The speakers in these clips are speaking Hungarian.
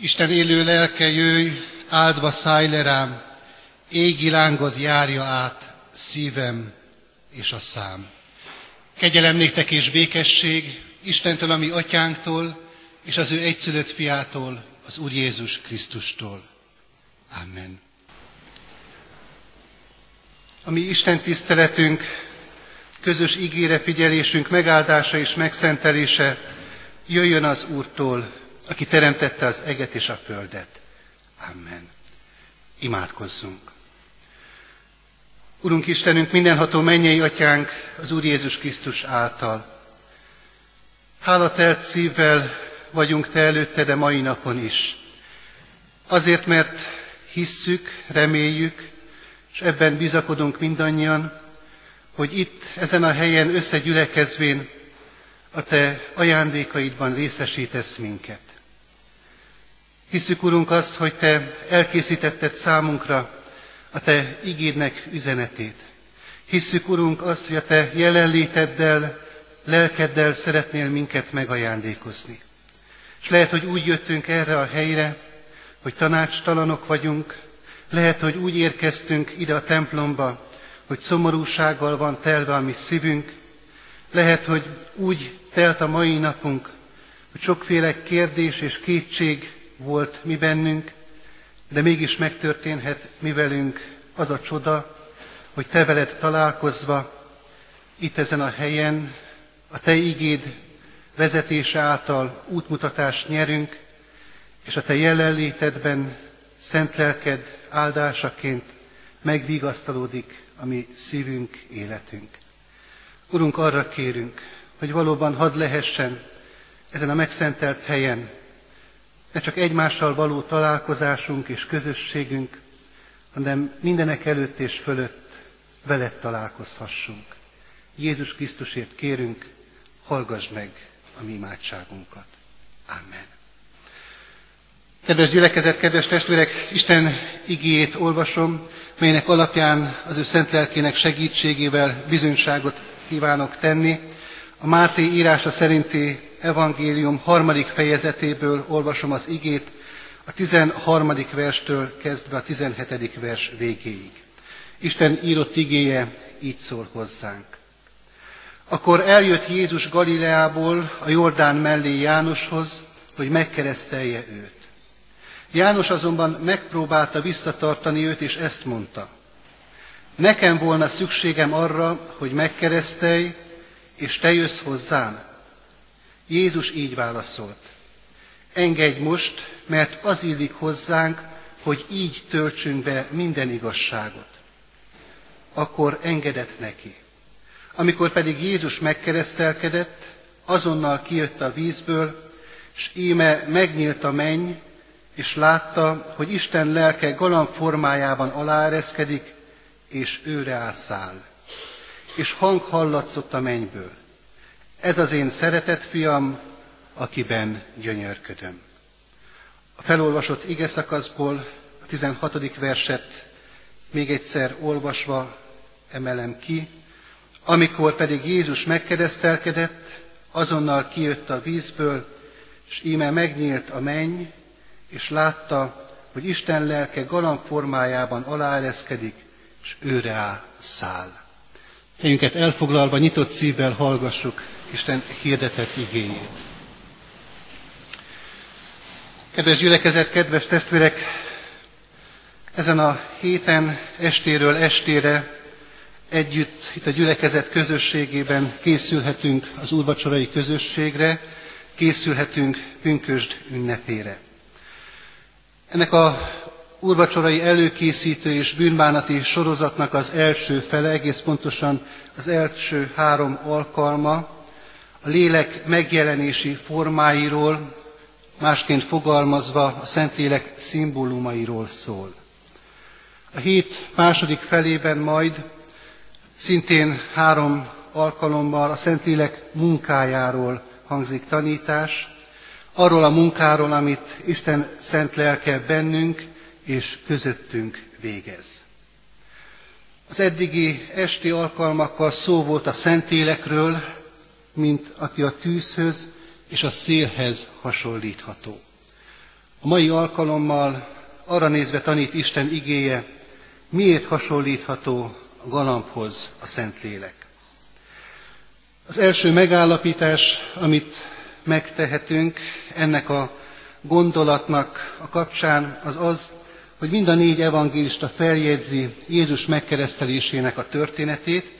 Isten élő lelke jöjj, áldva szállj le rám, égi lángod járja át szívem és a szám. Kegyelem néktek és békesség Istentől, ami atyánktól, és az ő egyszülött fiától, az Úr Jézus Krisztustól. Amen. A mi Isten tiszteletünk, közös ígére figyelésünk megáldása és megszentelése jöjjön az Úrtól, aki teremtette az eget és a földet. Amen. Imádkozzunk. Urunk Istenünk, mindenható mennyei atyánk az Úr Jézus Krisztus által. Hálatelt szívvel vagyunk Te előtte, de mai napon is. Azért, mert hisszük, reméljük, és ebben bizakodunk mindannyian, hogy itt, ezen a helyen összegyülekezvén a Te ajándékaidban részesítesz minket. Hiszük, Urunk, azt, hogy Te elkészítetted számunkra a Te igédnek üzenetét. Hiszük, Urunk, azt, hogy a Te jelenléteddel, lelkeddel szeretnél minket megajándékozni. És lehet, hogy úgy jöttünk erre a helyre, hogy tanácstalanok vagyunk, lehet, hogy úgy érkeztünk ide a templomba, hogy szomorúsággal van telve a mi szívünk, lehet, hogy úgy telt a mai napunk, hogy sokféle kérdés és kétség volt mi bennünk, de mégis megtörténhet mi velünk az a csoda, hogy Te veled találkozva, itt ezen a helyen, a Te igéd vezetése által útmutatást nyerünk, és a Te jelenlétedben szent lelked áldásaként megvigasztalódik a mi szívünk, életünk. Urunk, arra kérünk, hogy valóban hadd lehessen ezen a megszentelt helyen ne csak egymással való találkozásunk és közösségünk, hanem mindenek előtt és fölött veled találkozhassunk. Jézus Krisztusért kérünk, hallgass meg a mi imádságunkat. Amen. Kedves gyülekezet, kedves testvérek, Isten igéjét olvasom, melynek alapján az ő szent lelkének segítségével bizonyságot kívánok tenni. A Máté írása szerinti evangélium harmadik fejezetéből olvasom az igét, a 13. verstől kezdve a 17. vers végéig. Isten írott igéje így szól hozzánk. Akkor eljött Jézus Galileából a Jordán mellé Jánoshoz, hogy megkeresztelje őt. János azonban megpróbálta visszatartani őt, és ezt mondta. Nekem volna szükségem arra, hogy megkeresztelj, és te jössz hozzám. Jézus így válaszolt. Engedj most, mert az illik hozzánk, hogy így töltsünk be minden igazságot. Akkor engedett neki. Amikor pedig Jézus megkeresztelkedett, azonnal kijött a vízből, s íme megnyílt a menny, és látta, hogy Isten lelke galamb formájában aláereszkedik, és őre ászáll. És hang hallatszott a mennyből. Ez az én szeretett fiam, akiben gyönyörködöm. A felolvasott ige szakaszból a 16. verset még egyszer olvasva emelem ki. Amikor pedig Jézus megkeresztelkedett, azonnal kijött a vízből, és íme megnyílt a menny, és látta, hogy Isten lelke galamb formájában aláereszkedik, és őre áll száll. Helyünket elfoglalva, nyitott szívvel hallgassuk Isten hirdetett igényét. Kedves gyülekezet, kedves testvérek, ezen a héten estéről estére együtt itt a gyülekezet közösségében készülhetünk az úrvacsorai közösségre, készülhetünk pünkösd ünnepére. Ennek a úrvacsorai előkészítő és bűnbánati sorozatnak az első fele, egész pontosan az első három alkalma lélek megjelenési formáiról, másként fogalmazva a Szentlélek szimbólumairól szól. A hét második felében majd szintén három alkalommal a Szentlélek munkájáról hangzik tanítás, arról a munkáról, amit Isten szent lelke bennünk és közöttünk végez. Az eddigi esti alkalmakkal szó volt a Szentélekről, mint aki a tűzhöz és a szélhez hasonlítható. A mai alkalommal arra nézve tanít Isten igéje, miért hasonlítható a galambhoz a Szentlélek. Az első megállapítás, amit megtehetünk ennek a gondolatnak a kapcsán, az az, hogy mind a négy evangélista feljegyzi Jézus megkeresztelésének a történetét,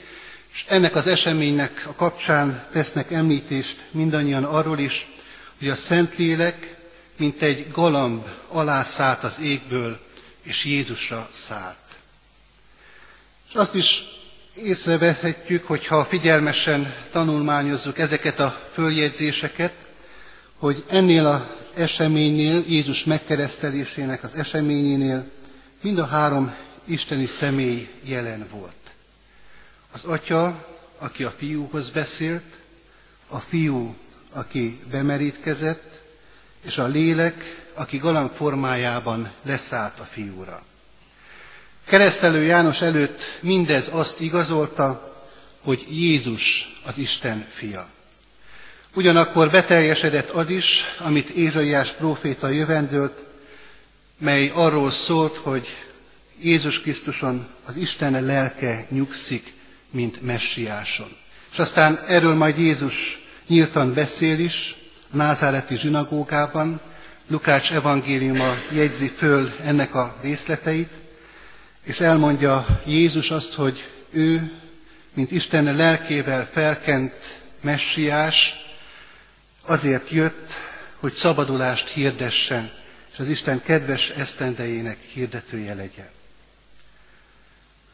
és ennek az eseménynek a kapcsán tesznek említést mindannyian arról is, hogy a Szentlélek, mint egy galamb alá szállt az égből, és Jézusra szállt. És azt is észrevehetjük, hogyha figyelmesen tanulmányozzuk ezeket a följegyzéseket, hogy ennél az eseménynél, Jézus megkeresztelésének az eseményénél mind a három isteni személy jelen volt. Az atya, aki a fiúhoz beszélt, a fiú, aki bemerítkezett, és a lélek, aki galamb formájában leszállt a fiúra. Keresztelő János előtt mindez azt igazolta, hogy Jézus az Isten fia. Ugyanakkor beteljesedett az is, amit Ézsaiás próféta jövendőlt, mely arról szólt, hogy Jézus Krisztuson az Isten lelke nyugszik, mint messiáson. És aztán erről majd Jézus nyíltan beszél is, a názáreti zsinagógában, Lukács evangéliuma jegyzi föl ennek a részleteit, és elmondja Jézus azt, hogy ő, mint Isten lelkével felkent messiás, azért jött, hogy szabadulást hirdessen, és az Isten kedves esztendejének hirdetője legyen.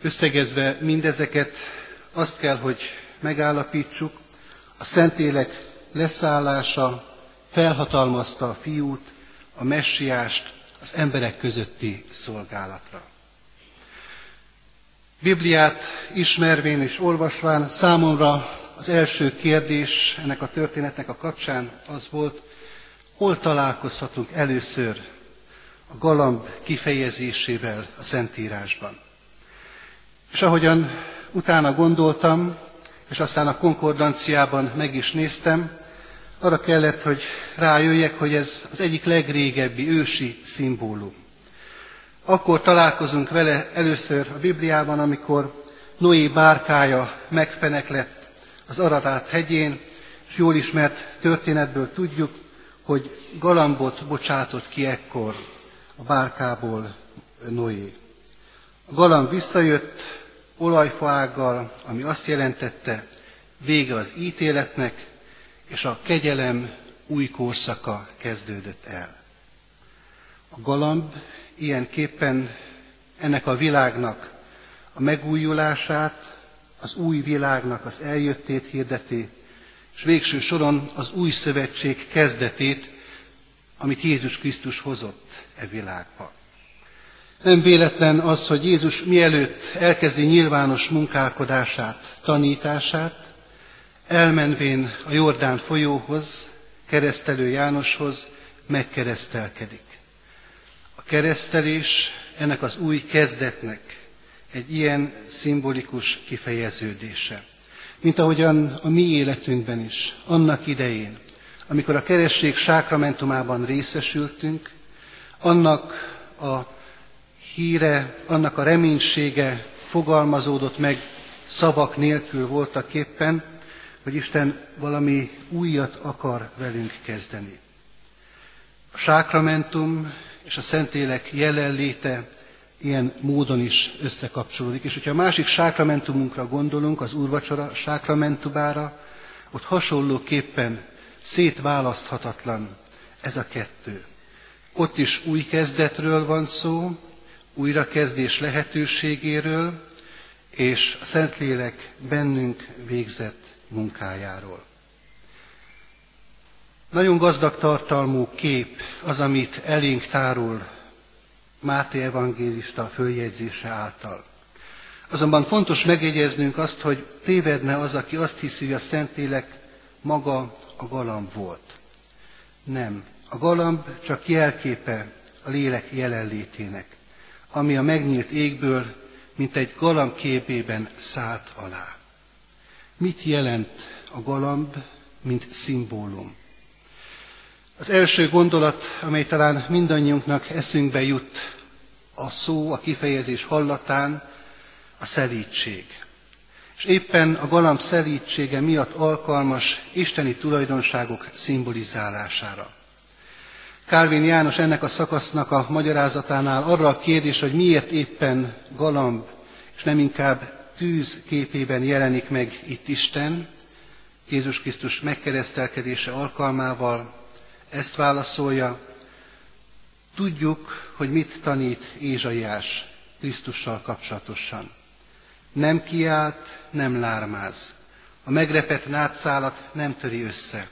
Összegezve mindezeket azt kell, hogy megállapítsuk, a Szentélek leszállása felhatalmazta a fiút, a messiást az emberek közötti szolgálatra. Bibliát ismervén és olvasván számomra az első kérdés ennek a történetnek a kapcsán az volt, hol találkozhatunk először a galamb kifejezésével a Szentírásban. És ahogyan utána gondoltam, és aztán a konkordanciában meg is néztem, arra kellett, hogy rájöjjek, hogy ez az egyik legrégebbi ősi szimbólum. Akkor találkozunk vele először a Bibliában, amikor Noé bárkája megfeneklett az Aradát hegyén, és jól ismert történetből tudjuk, hogy galambot bocsátott ki ekkor a bárkából Noé. A galamb visszajött olajfaággal, ami azt jelentette, vége az ítéletnek, és a kegyelem új korszaka kezdődött el. A galamb ilyenképpen ennek a világnak a megújulását, az új világnak az eljöttét hirdeti, és végső soron az új szövetség kezdetét, amit Jézus Krisztus hozott e világba. Nem véletlen az, hogy Jézus mielőtt elkezdi nyilvános munkálkodását, tanítását, elmenvén a Jordán folyóhoz, keresztelő Jánoshoz megkeresztelkedik. A keresztelés ennek az új kezdetnek, egy ilyen szimbolikus kifejeződése. Mint ahogyan a mi életünkben is, annak idején, amikor a keresség sákramentumában részesültünk, annak a híre, annak a reménysége fogalmazódott meg szavak nélkül voltak éppen, hogy Isten valami újat akar velünk kezdeni. A sákramentum és a Szentélek jelenléte ilyen módon is összekapcsolódik. És hogyha a másik sákramentumunkra gondolunk, az úrvacsora sákramentumára, ott hasonlóképpen szétválaszthatatlan ez a kettő. Ott is új kezdetről van szó, újrakezdés lehetőségéről, és a Szentlélek bennünk végzett munkájáról. Nagyon gazdag tartalmú kép az, amit elénk tárul Máté evangélista följegyzése által. Azonban fontos megjegyeznünk azt, hogy tévedne az, aki azt hiszi, hogy a Szentlélek maga a galamb volt. Nem. A galamb csak jelképe a lélek jelenlétének, ami a megnyílt égből, mint egy galamb képében szállt alá. Mit jelent a galamb, mint szimbólum? Az első gondolat, amely talán mindannyiunknak eszünkbe jut a szó, a kifejezés hallatán, a szelítség. És éppen a galamb szelítsége miatt alkalmas isteni tulajdonságok szimbolizálására. Kálvin János ennek a szakasznak a magyarázatánál arra a kérdés, hogy miért éppen galamb, és nem inkább tűz képében jelenik meg itt Isten, Jézus Krisztus megkeresztelkedése alkalmával, ezt válaszolja, tudjuk, hogy mit tanít Ézsaiás Krisztussal kapcsolatosan. Nem kiált, nem lármáz. A megrepett nátszálat nem töri össze.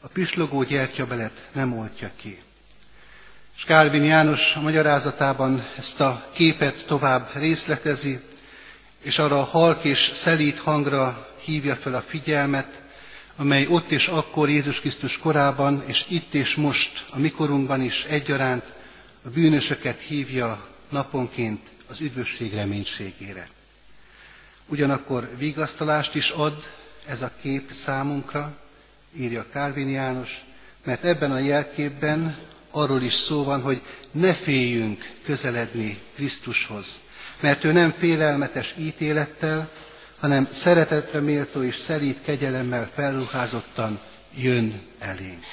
A pislogó gyertyabelet nem oltja ki. És Kálvin János a magyarázatában ezt a képet tovább részletezi, és arra a halk és szelít hangra hívja fel a figyelmet, amely ott és akkor Jézus Krisztus korában, és itt és most, a mikorunkban is egyaránt a bűnösöket hívja naponként az üdvösség reménységére. Ugyanakkor vigasztalást is ad ez a kép számunkra, írja Kálvin János, mert ebben a jelképben arról is szó van, hogy ne féljünk közeledni Krisztushoz, mert ő nem félelmetes ítélettel, hanem szeretetre méltó és szelít kegyelemmel felruházottan jön elénk.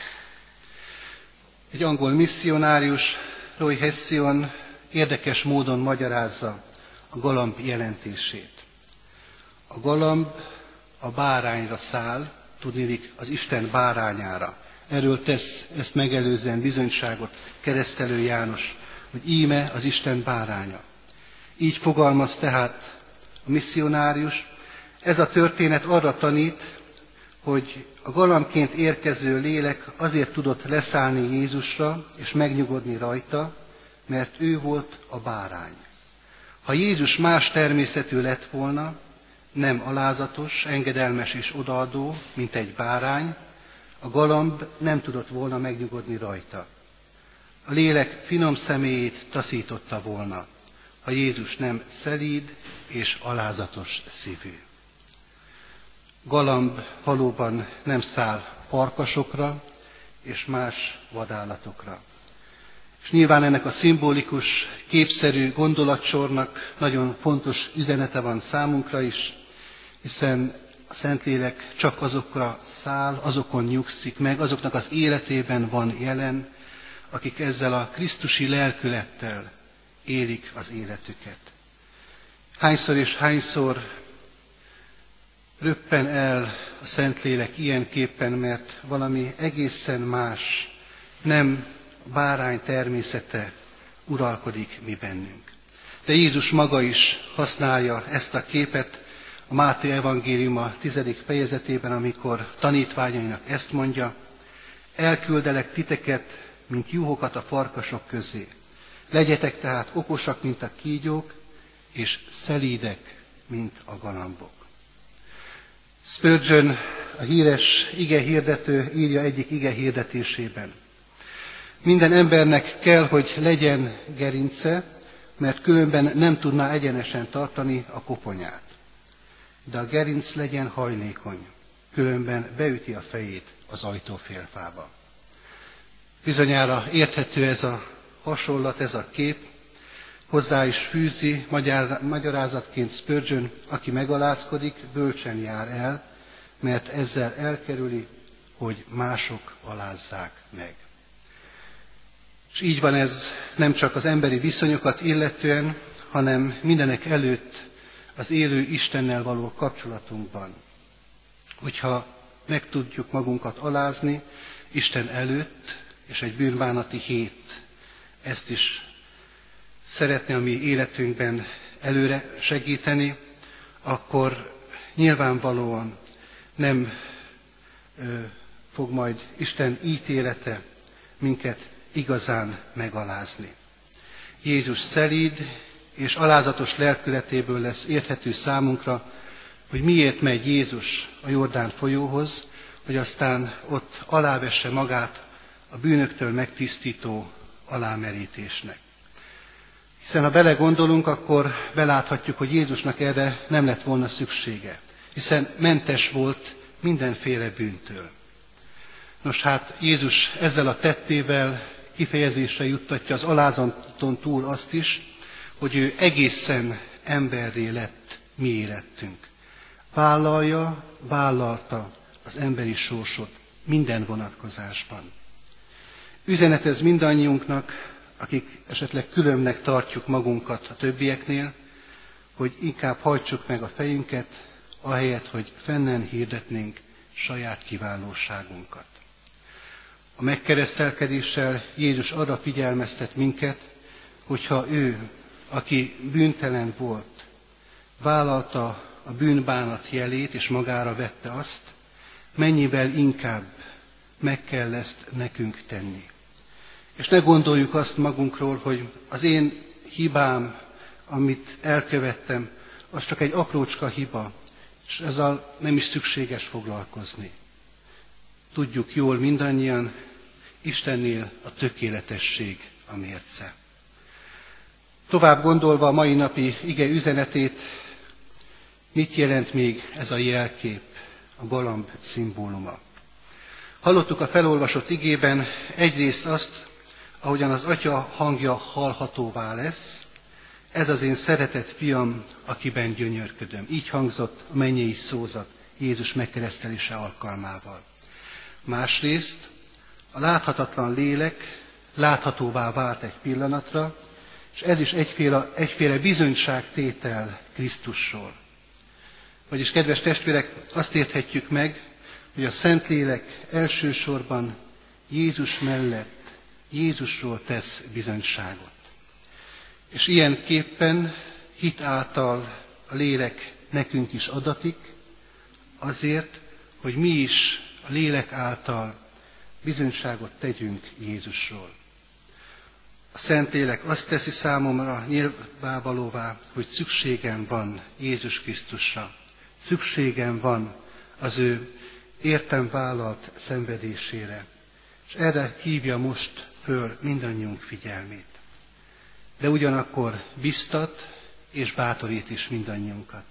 Egy angol misszionárius, Roy Hession érdekes módon magyarázza a galamb jelentését. A galamb a bárányra száll, tudnélik az Isten bárányára. Erről tesz ezt megelőzően bizonyságot keresztelő János, hogy íme az Isten báránya. Így fogalmaz tehát a misszionárius, ez a történet arra tanít, hogy a galambként érkező lélek azért tudott leszállni Jézusra és megnyugodni rajta, mert ő volt a bárány. Ha Jézus más természetű lett volna, nem alázatos, engedelmes és odaadó, mint egy bárány, a galamb nem tudott volna megnyugodni rajta. A lélek finom személyét taszította volna, ha Jézus nem szelíd és alázatos szívű. Galamb valóban nem száll farkasokra és más vadállatokra. És nyilván ennek a szimbolikus, képszerű gondolatsornak nagyon fontos üzenete van számunkra is, hiszen a Szentlélek csak azokra száll, azokon nyugszik meg, azoknak az életében van jelen, akik ezzel a Krisztusi lelkülettel élik az életüket. Hányszor és hányszor röppen el a Szentlélek ilyenképpen, mert valami egészen más, nem bárány természete uralkodik mi bennünk. De Jézus maga is használja ezt a képet a Máté evangéliuma tizedik fejezetében, amikor tanítványainak ezt mondja, elküldelek titeket, mint juhokat a farkasok közé. Legyetek tehát okosak, mint a kígyók, és szelídek, mint a galambok. Spurgeon, a híres ige hirdető írja egyik ige hirdetésében. Minden embernek kell, hogy legyen gerince, mert különben nem tudná egyenesen tartani a koponyát. De a gerinc legyen hajlékony, különben beüti a fejét az ajtófélfába. Bizonyára érthető ez a hasonlat, ez a kép, Hozzá is fűzi magyarázatként Spurgeon, aki megalázkodik, bölcsen jár el, mert ezzel elkerüli, hogy mások alázzák meg. És így van ez nem csak az emberi viszonyokat illetően, hanem mindenek előtt az élő Istennel való kapcsolatunkban. Hogyha meg tudjuk magunkat alázni Isten előtt, és egy bűnbánati hét ezt is szeretne a mi életünkben előre segíteni, akkor nyilvánvalóan nem ö, fog majd Isten ítélete minket igazán megalázni. Jézus szelíd és alázatos lelkületéből lesz érthető számunkra, hogy miért megy Jézus a Jordán folyóhoz, hogy aztán ott alávesse magát a bűnöktől megtisztító alámerítésnek. Hiszen ha belegondolunk, akkor beláthatjuk, hogy Jézusnak erre nem lett volna szüksége, hiszen mentes volt mindenféle bűntől. Nos hát Jézus ezzel a tettével kifejezésre juttatja az alázaton túl azt is, hogy ő egészen emberré lett mi érettünk. Vállalja, vállalta az emberi sorsot minden vonatkozásban. Üzenet ez mindannyiunknak, akik esetleg különbnek tartjuk magunkat a többieknél, hogy inkább hajtsuk meg a fejünket, ahelyett, hogy fennen hirdetnénk saját kiválóságunkat. A megkeresztelkedéssel Jézus arra figyelmeztet minket, hogyha ő, aki bűntelen volt, vállalta a bűnbánat jelét és magára vette azt, mennyivel inkább meg kell ezt nekünk tenni. És ne gondoljuk azt magunkról, hogy az én hibám, amit elkövettem, az csak egy aprócska hiba, és ezzel nem is szükséges foglalkozni. Tudjuk jól mindannyian, Istennél a tökéletesség a mérce. Tovább gondolva a mai napi ige üzenetét, mit jelent még ez a jelkép, a galamb szimbóluma? Hallottuk a felolvasott igében egyrészt azt, ahogyan az atya hangja hallhatóvá lesz, ez az én szeretett fiam, akiben gyönyörködöm. Így hangzott a mennyei szózat Jézus megkeresztelése alkalmával. Másrészt a láthatatlan lélek láthatóvá vált egy pillanatra, és ez is egyféle, egyféle bizonyságtétel Krisztusról. Vagyis, kedves testvérek, azt érthetjük meg, hogy a Szentlélek elsősorban Jézus mellett Jézusról tesz bizonyságot. És ilyenképpen hit által a lélek nekünk is adatik, azért, hogy mi is a lélek által bizonyságot tegyünk Jézusról. A Szentlélek azt teszi számomra nyilvánvalóvá, hogy szükségem van Jézus Krisztusra. Szükségem van az ő értem vállalt szenvedésére. És erre hívja most föl mindannyiunk figyelmét. De ugyanakkor biztat és bátorít is mindannyiunkat.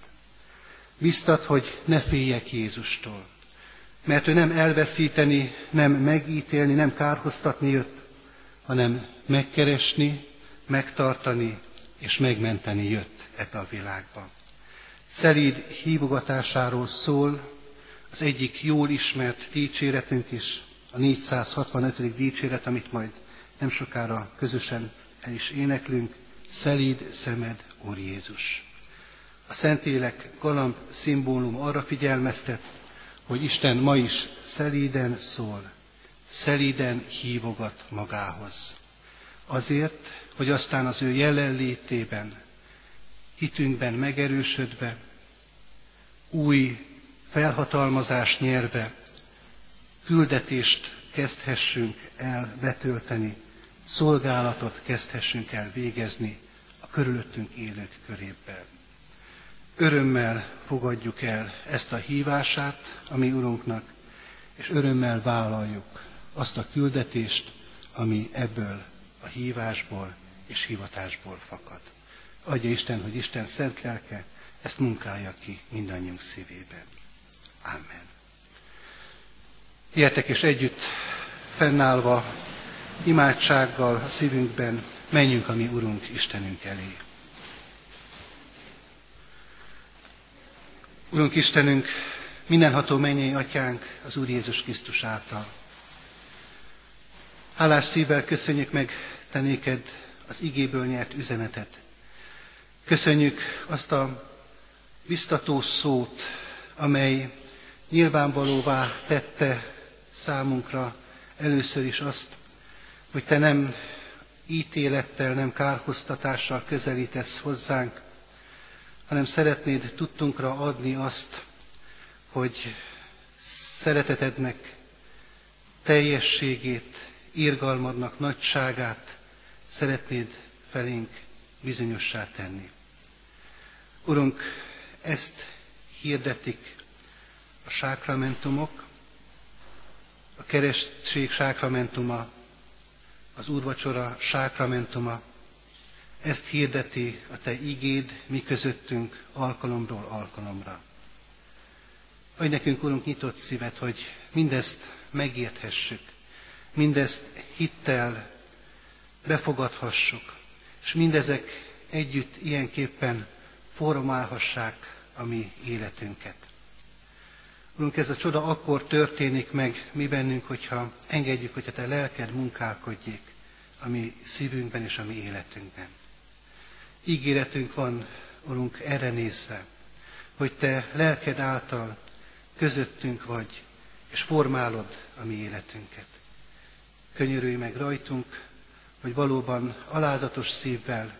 Biztat, hogy ne féljek Jézustól. Mert ő nem elveszíteni, nem megítélni, nem kárhoztatni jött, hanem megkeresni, megtartani és megmenteni jött ebbe a világba. Szelíd hívogatásáról szól az egyik jól ismert dicséretünk is, a 465. dicséret, amit majd nem sokára közösen el is éneklünk, szelíd szemed, Úr Jézus. A Szentélek galamb szimbólum arra figyelmeztet, hogy Isten ma is szelíden szól, szelíden hívogat magához. Azért, hogy aztán az ő jelenlétében, hitünkben megerősödve, új felhatalmazás nyerve, küldetést kezdhessünk el betölteni, szolgálatot kezdhessünk el végezni a körülöttünk élők körében. Örömmel fogadjuk el ezt a hívását a mi Urunknak, és örömmel vállaljuk azt a küldetést, ami ebből a hívásból és hivatásból fakad. Adja Isten, hogy Isten szent lelke ezt munkálja ki mindannyiunk szívében. Amen. Értek és együtt fennállva, imádsággal a szívünkben menjünk a mi Urunk Istenünk elé. Urunk Istenünk, mindenható mennyei atyánk az Úr Jézus Krisztus által. Hálás szívvel köszönjük meg te néked az igéből nyert üzenetet. Köszönjük azt a biztató szót, amely nyilvánvalóvá tette számunkra először is azt, hogy te nem ítélettel, nem kárhoztatással közelítesz hozzánk, hanem szeretnéd tudtunkra adni azt, hogy szeretetednek teljességét, irgalmadnak nagyságát szeretnéd felénk bizonyossá tenni. Urunk, ezt hirdetik a sákramentumok, a keresztség sákramentuma, az úrvacsora sákramentuma, ezt hirdeti a Te igéd mi közöttünk alkalomról alkalomra. Adj nekünk, Urunk, nyitott szívet, hogy mindezt megérthessük, mindezt hittel befogadhassuk, és mindezek együtt ilyenképpen formálhassák a mi életünket. Urunk, ez a csoda akkor történik meg mi bennünk, hogyha engedjük, hogy a Te lelked munkálkodjék a mi szívünkben és a mi életünkben. Ígéretünk van, Urunk, erre nézve, hogy Te lelked által közöttünk vagy, és formálod a mi életünket. Könyörülj meg rajtunk, hogy valóban alázatos szívvel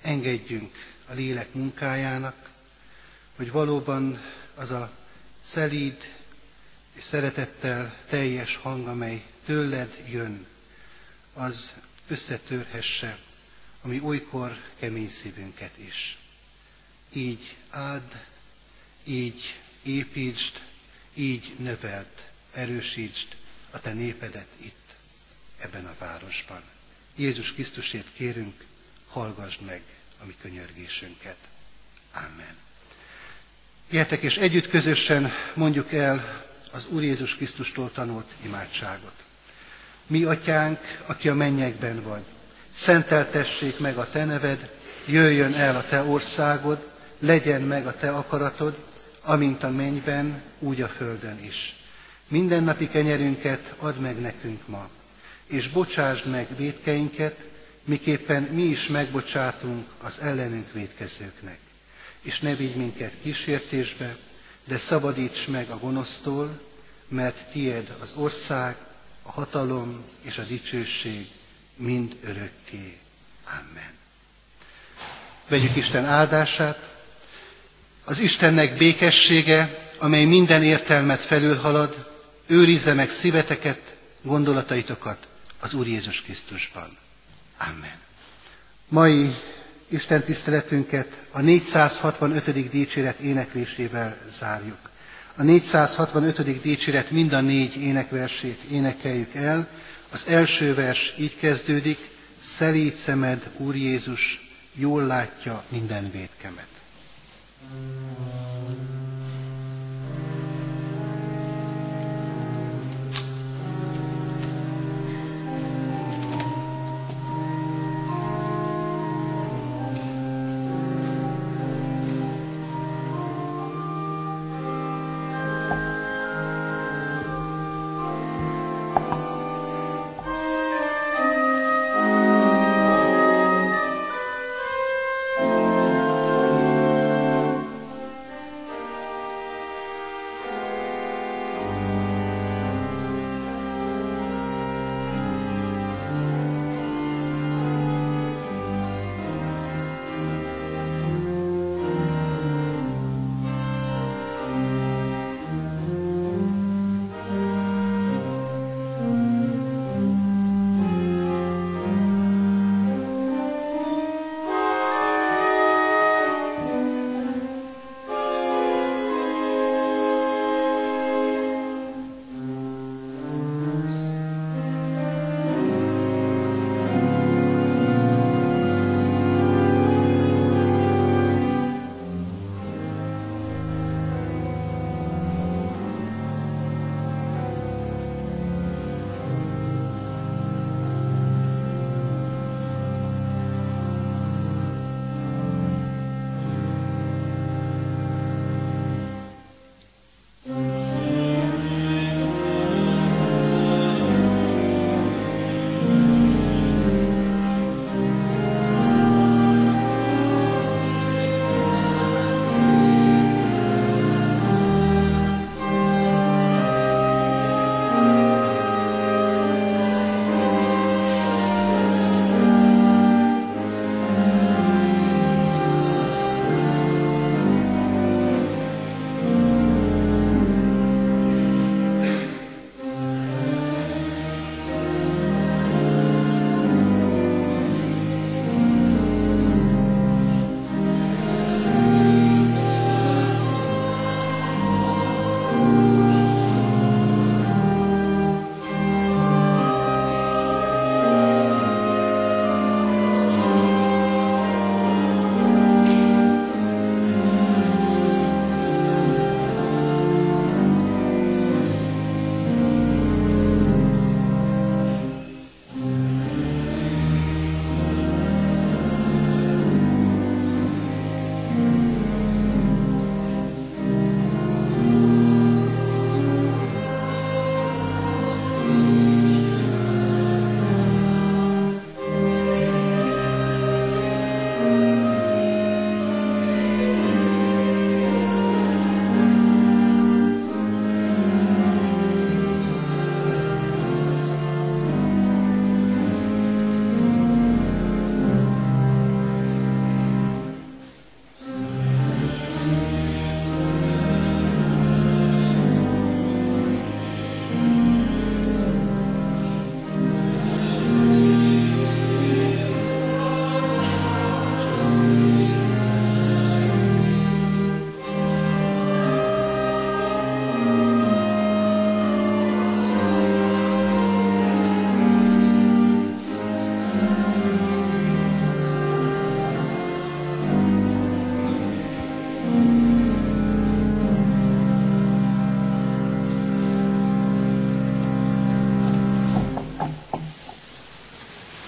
engedjünk a lélek munkájának, hogy valóban az a szelíd és szeretettel teljes hang, amely tőled jön, az összetörhesse a mi olykor kemény szívünket is. Így áld, így építsd, így növeld, erősítsd a te népedet itt, ebben a városban. Jézus Krisztusért kérünk, hallgassd meg a mi könyörgésünket. Amen. Gyertek és együtt közösen mondjuk el az Úr Jézus Krisztustól tanult imádságot. Mi, atyánk, aki a mennyekben vagy, szenteltessék meg a te neved, jöjjön el a te országod, legyen meg a te akaratod, amint a mennyben, úgy a földön is. Mindennapi kenyerünket add meg nekünk ma, és bocsásd meg védkeinket, miképpen mi is megbocsátunk az ellenünk védkezőknek. És ne vigy minket kísértésbe, de szabadíts meg a gonosztól, mert tied az ország, a hatalom és a dicsőség mind örökké. Amen. Vegyük Isten áldását. Az Istennek békessége, amely minden értelmet felülhalad, őrizze meg szíveteket, gondolataitokat az Úr Jézus Krisztusban. Amen. Mai Isten tiszteletünket a 465. dicséret éneklésével zárjuk. A 465. dicséret mind a négy énekversét énekeljük el. Az első vers így kezdődik, Szelíd szemed, Úr Jézus, jól látja minden védkemet. Mm.